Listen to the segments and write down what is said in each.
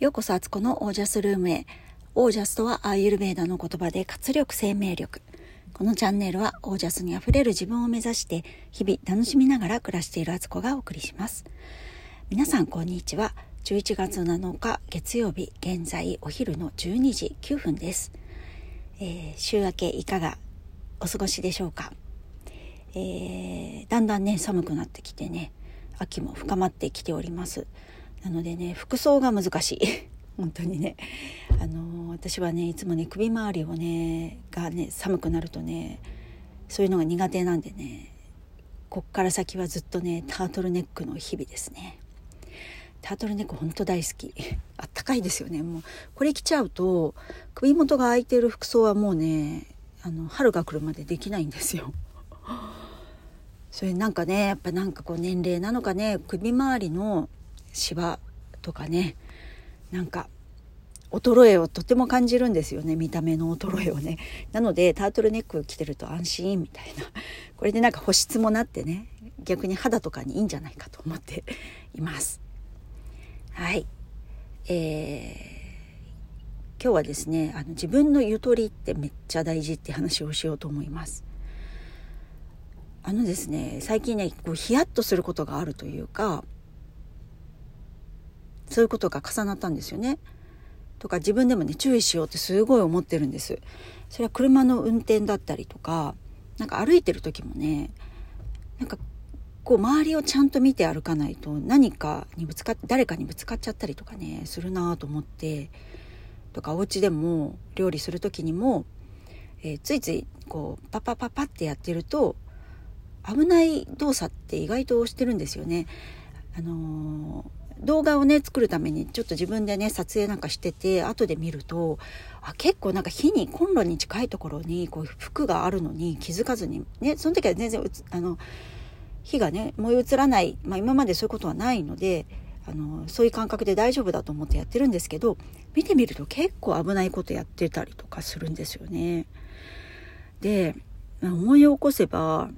ようこそあつこのオージャスルームへ。オージャスとはアーユルベーダの言葉で活力生命力。このチャンネルはオージャスにあふれる自分を目指して日々楽しみながら暮らしているあつこがお送りします。皆さんこんにちは。11月7日月曜日現在お昼の12時9分です。えー、週明けいかがお過ごしでしょうか？えー、だんだんね寒くなってきてね秋も深まってきております。なのでね服装が難しい。本当にね。あの私はねいつもね首周りをねがね寒くなるとねそういうのが苦手なんでねこっから先はずっとねタートルネックの日々ですね。タートルネックほんと大好き。あったかいですよね。もうこれ着ちゃうと首元が開いてる服装はもうねあの春が来るまでできないんですよ。それなんかねやっぱなんかこう年齢なのかね首周りのシワとかねなんか衰えをとても感じるんですよね見た目の衰えをね。なのでタートルネック着てると安心みたいな。これでなんか保湿もなってね逆に肌とかにいいんじゃないかと思って います。はい。えー、今日はですねあの自分のゆとりってめっちゃ大事って話をしようと思います。あのですね最近ねこうヒヤッとすることがあるというかそういうことが重なったんですよね。とか自分でもね注意しようってすごい思ってるんです。それは車の運転だったりとかなんか歩いてる時もねなんかこう周りをちゃんと見て歩かないと何かにぶつかって誰かにぶつかっちゃったりとかねするなと思ってとかお家でも料理する時にも、えー、ついついこうパパパパってやってると危ない動作って意外としてるんですよね。あのー動画をね作るためにちょっと自分でね撮影なんかしてて後で見るとあ結構なんか火にコンロに近いところにこう服があるのに気づかずにねその時は全然あの火がね燃え移らない、まあ、今までそういうことはないのであのそういう感覚で大丈夫だと思ってやってるんですけど見てみると結構危ないことやってたりとかするんですよね。で思い起こせば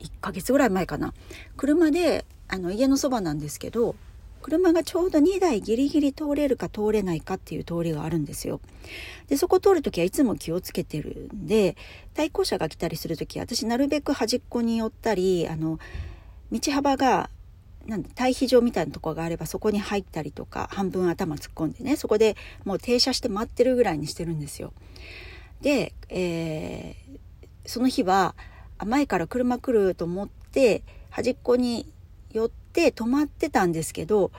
1ヶ月ぐらい前かな車であの家のそばなんですけど車がちょうど2台ギリギリ通れるか通れないかっていう通りがあるんですよ。で、そこ通るときはいつも気をつけてるんで、対向車が来たりするとき、私なるべく端っこに寄ったり、あの、道幅が、なんだ、対比場みたいなとこがあればそこに入ったりとか、半分頭突っ込んでね、そこでもう停車して待ってるぐらいにしてるんですよ。で、えー、その日は、前から車来ると思って、端っこに寄って止まってたんですけど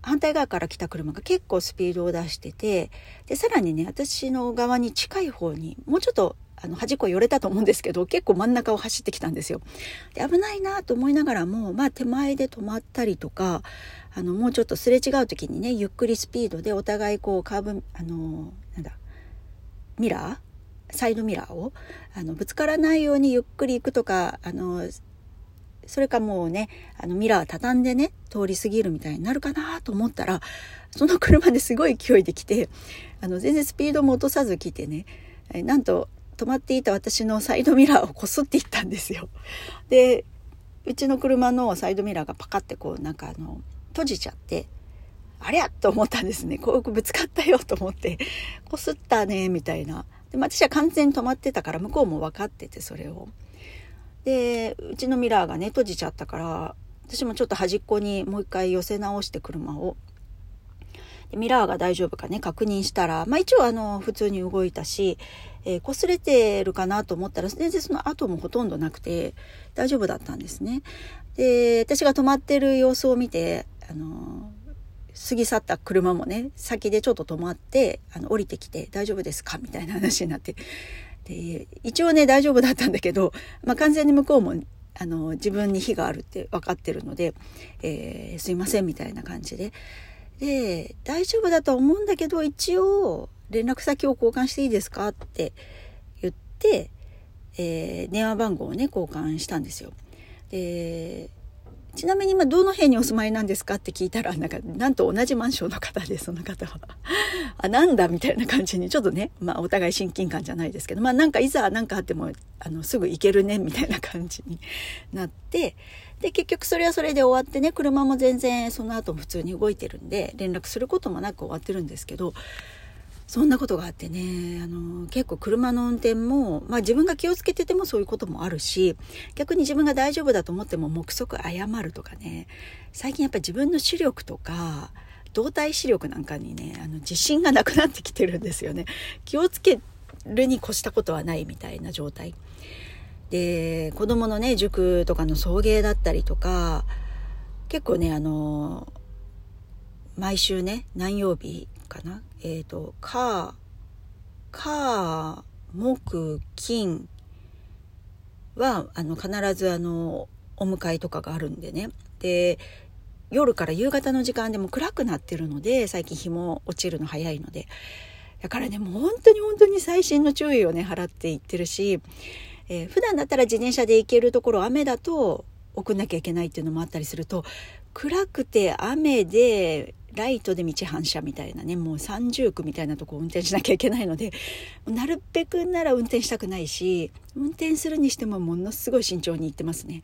反対側から来た車が結構スピードを出しててでさらにね私の側に近い方にもうちょっとあの端っこ寄れたと思うんですけど結構真ん中を走ってきたんですよ。で危ないなと思いながらも、まあ、手前で止まったりとかあのもうちょっとすれ違う時にねゆっくりスピードでお互いこうカーブあのなんだミラー？サイドミラーをあのぶつからないようにゆっくり行くとかあのそれかもうね、あのミラー畳んでね、通り過ぎるみたいになるかなと思ったら、その車ですごい勢いで来て、あの全然スピードも落とさず来てね、えなんと止まっていた私のサイドミラーをこすっていったんですよ。で、うちの車のサイドミラーがパカってこうなんかあの閉じちゃって、ありゃと思ったんですね。こうぶつかったよと思って、こすったね、みたいな。で私は完全に止まってたから向こうも分かっててそれを。でうちのミラーがね閉じちゃったから私もちょっと端っこにもう一回寄せ直して車をでミラーが大丈夫かね確認したら、まあ、一応あの普通に動いたし、えー、擦れてるかなと思ったら全然その後もほとんどなくて大丈夫だったんですね。で私が止まってる様子を見てあの過ぎ去った車もね先でちょっと止まってあの降りてきて「大丈夫ですか?」みたいな話になってで一応ね大丈夫だったんだけど、まあ、完全に向こうもあの自分に非があるって分かってるので、えー、すいませんみたいな感じでで大丈夫だと思うんだけど一応連絡先を交換していいですかって言って、えー、電話番号をね交換したんですよ。でちなみに今どの辺にお住まいなんですかって聞いたら、なんか、なんと同じマンションの方で、その方は。あ、なんだみたいな感じに、ちょっとね、まあお互い親近感じゃないですけど、まあなんかいざなんかあっても、あの、すぐ行けるね、みたいな感じになって、で、結局それはそれで終わってね、車も全然その後も普通に動いてるんで、連絡することもなく終わってるんですけど、そんなことがあってね、あの、結構車の運転も、まあ自分が気をつけててもそういうこともあるし、逆に自分が大丈夫だと思っても目測誤るとかね、最近やっぱ自分の視力とか、動体視力なんかにね、あの、自信がなくなってきてるんですよね。気をつけるに越したことはないみたいな状態。で、子供のね、塾とかの送迎だったりとか、結構ね、あの、毎週ね、何曜日かな？えっ、ー、と、か、か、木、金は、あの、必ずあの、お迎えとかがあるんでね。で、夜から夕方の時間でも暗くなってるので、最近日も落ちるの早いので。だからね、もう本当に本当に細心の注意をね、払っていってるし、えー、普段だったら自転車で行けるところ、雨だと送んなきゃいけないっていうのもあったりすると、暗くて雨でライトで道反射みたいなねもう三重苦みたいなとこを運転しなきゃいけないのでなるべくなら運転したくないし運転するにしてもものすごい慎重に行ってますね。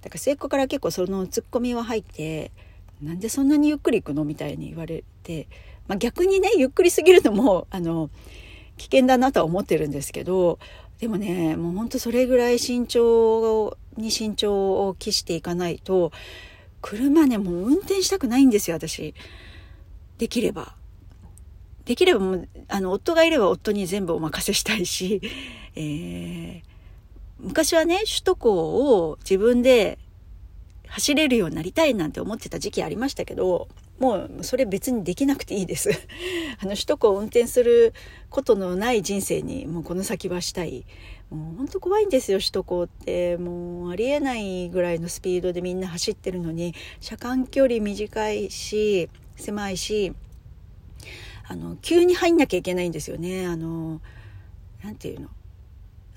だから末っ子から結構そのツッコミは入ってなんでそんなにゆっくり行くのみたいに言われて、まあ、逆にねゆっくりすぎるのもあの危険だなとは思ってるんですけどでもねもうほんとそれぐらい慎重に慎重を期していかないと車ね、もう運転したくないんですよ、私。できれば。できればもう、あの、夫がいれば夫に全部お任せしたいし、えー、昔はね、首都高を自分で走れるようになりたいなんて思ってた時期ありましたけど、もうそれ別にできなくていいです。あの首都高を運転することのない人生にもうこの先はしたい。もうほんと怖いんですよ首都高って。もうありえないぐらいのスピードでみんな走ってるのに。車間距離短いし狭いしあの急に入んなきゃいけないんですよね。あの何て言うの。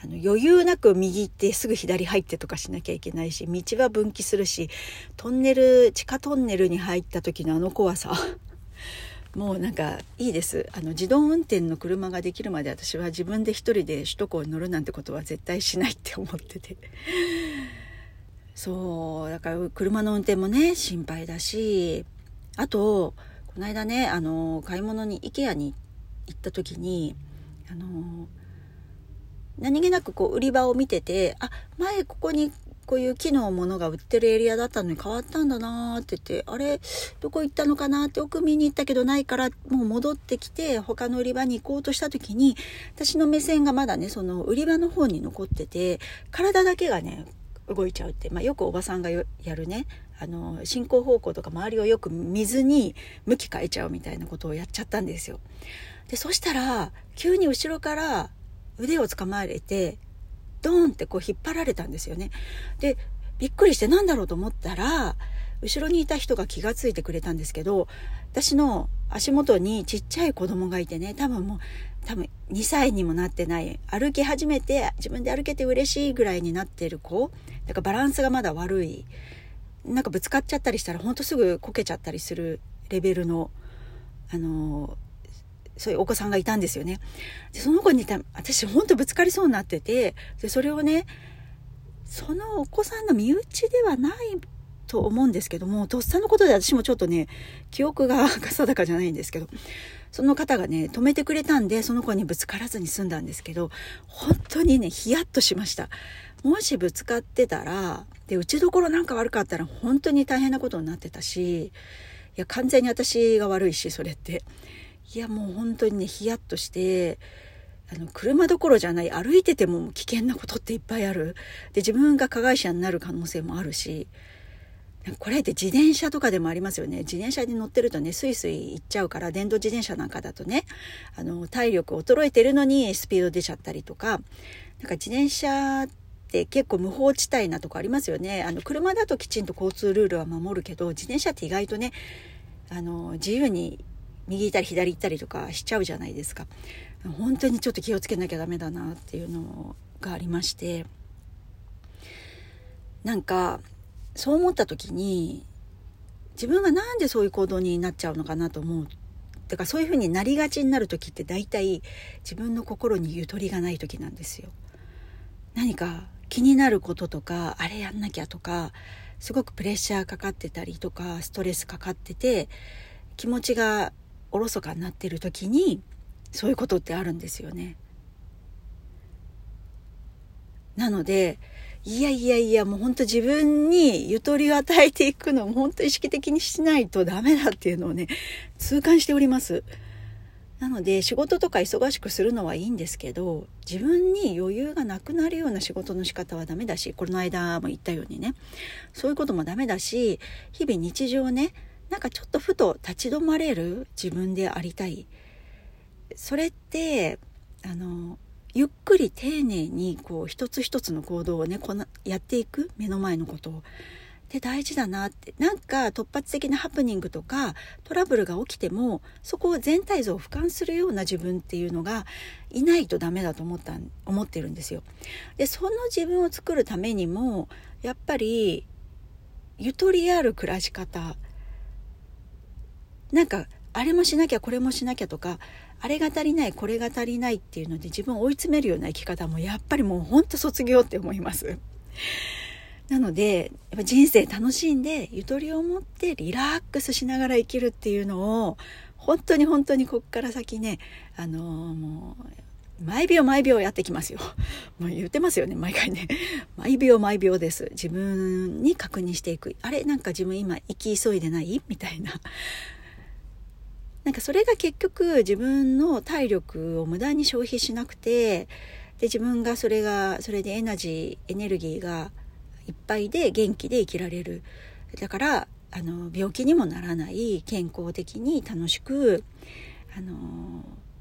あの余裕なく右行ってすぐ左入ってとかしなきゃいけないし道は分岐するしトンネル地下トンネルに入った時のあの怖さ。もうなんかいいです。あの自動運転の車ができるまで私は自分で一人で首都高に乗るなんてことは絶対しないって思ってて。そうだから車の運転もね心配だしあとこの間ねあの買い物に IKEA に行った時にあの何気なくこう売り場を見ててあ前ここにこういう木のものが売ってるエリアだったのに変わったんだなーって言って、あれ、どこ行ったのかなって奥見に行ったけどないから、もう戻ってきて、他の売り場に行こうとした時に、私の目線がまだね、その売り場の方に残ってて、体だけがね、動いちゃうって、まあ、よくおばさんがやるね、あの、進行方向とか周りをよく見ずに向き変えちゃうみたいなことをやっちゃったんですよ。で、そしたら、急に後ろから腕を捕まえて、ドーンってこう引っ張られたんですよね。で、びっくりして何だろうと思ったら、後ろにいた人が気がついてくれたんですけど、私の足元にちっちゃい子供がいてね、多分もう、多分2歳にもなってない、歩き始めて、自分で歩けて嬉しいぐらいになってる子、だからバランスがまだ悪い、なんかぶつかっちゃったりしたらほんとすぐこけちゃったりするレベルの、あのそういうお子さんがいたんですよね。でその子に私ほんとぶつかりそうになっててでそれをねそのお子さんの身内ではないと思うんですけどもとっさのことで私もちょっとね記憶が定かじゃないんですけどその方がね止めてくれたんでその子にぶつからずに済んだんですけど本当にねヒヤッとしました。もしぶつかってたらで打ちどころなんか悪かったら本当に大変なことになってたしいや完全に私が悪いしそれっていやもう本当にねヒヤッとしてあの車どころじゃない歩いてても危険なことっていっぱいある。で自分が加害者になる可能性もあるしこれって自転車とかでもありますよね。自転車に乗ってるとねスイスイ行っちゃうから電動自転車なんかだとねあの体力衰えてるのにスピード出ちゃったりとかなんか自転車って結構無法地帯なとこありますよね。あの車だときちんと交通ルールは守るけど自転車って意外とねあの自由に右行ったり左行ったりとかしちゃうじゃないですか。本当にちょっと気をつけなきゃダメだなっていうのがありまして。なんかそう思った時に自分がなんでそういう行動になっちゃうのかなと思う。だからそういうふうになりがちになる時って大体自分の心にゆとりがない時なんですよ。何か気になることとかあれやんなきゃとかすごくプレッシャーかかってたりとかストレスかかってて気持ちがおろそかになってる時にそういうことってあるんですよね。なのでいやいやいやもう本当自分にゆとりを与えていくのを本当意識的にしないとダメだっていうのをね痛感しております。なので仕事とか忙しくするのはいいんですけど自分に余裕がなくなるような仕事の仕方はダメだしこの間も言ったようにねそういうこともダメだし日々日常ねなんかちょっとふと立ち止まれる自分でありたいそれってあのゆっくり丁寧にこう一つ一つの行動をねこなやっていく目の前のことを。で大事だなってなんか突発的なハプニングとかトラブルが起きてもそこを全体像を俯瞰するような自分っていうのがいないとダメだと思った思ってるんですよ。でその自分を作るためにもやっぱりゆとりある暮らし方なんかあれもしなきゃこれもしなきゃとかあれが足りないこれが足りないっていうので自分を追い詰めるような生き方もやっぱりもうほんと卒業って思います。なのでやっぱ人生楽しんでゆとりを持ってリラックスしながら生きるっていうのを本当に本当にこっから先ねあのもう毎秒毎秒やってきますよ。もう言ってますよね毎回ね。毎秒毎秒です。自分に確認していく。あれなんか自分今生き急いでない？みたいな。なんかそれが結局自分の体力を無駄に消費しなくてで自分がそれがそれでエナジーエネルギーがいっぱいで元気で生きられる。だからあの病気にもならない健康的に楽しくあの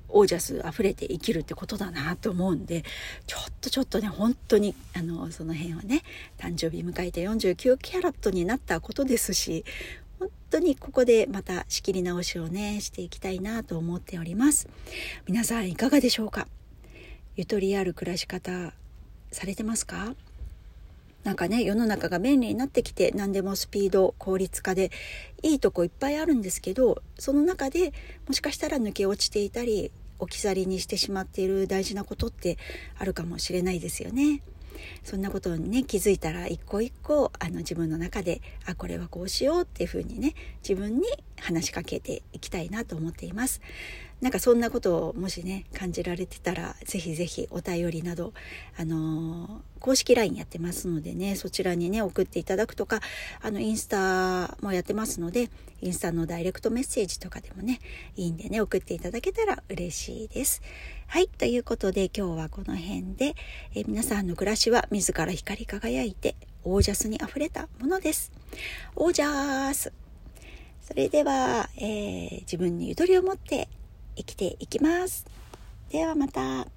オージャス溢れて生きるってことだなと思うんでちょっとちょっとね本当にあのその辺はね誕生日迎えて49キャラットになったことですし当にここでまた仕切り直しをねしていきたいなと思っております。皆さんいかがでしょうか？ゆとりある暮らし方されてますか？なんかね世の中が便利になってきて何でもスピード効率化でいいとこいっぱいあるんですけどその中でもしかしたら抜け落ちていたり置き去りにしてしまっている大事なことってあるかもしれないですよね。そんなことにね気づいたら一個一個あの自分の中であこれはこうしようっていうふうにね自分に話しかけていきたいなと思っています。なんかそんなことをもしね感じられてたらぜひぜひお便りなどあのー、公式 LINE やってますのでねそちらにね送っていただくとかあのインスタもやってますのでインスタのダイレクトメッセージとかでもねいいんでね送っていただけたら嬉しいです。はい。ということで今日はこの辺で、え、皆さんの暮らしは自ら光り輝いてオージャスにあふれたものです。オージャース。それでは、えー、自分にゆとりを持って生きていきます。ではまた。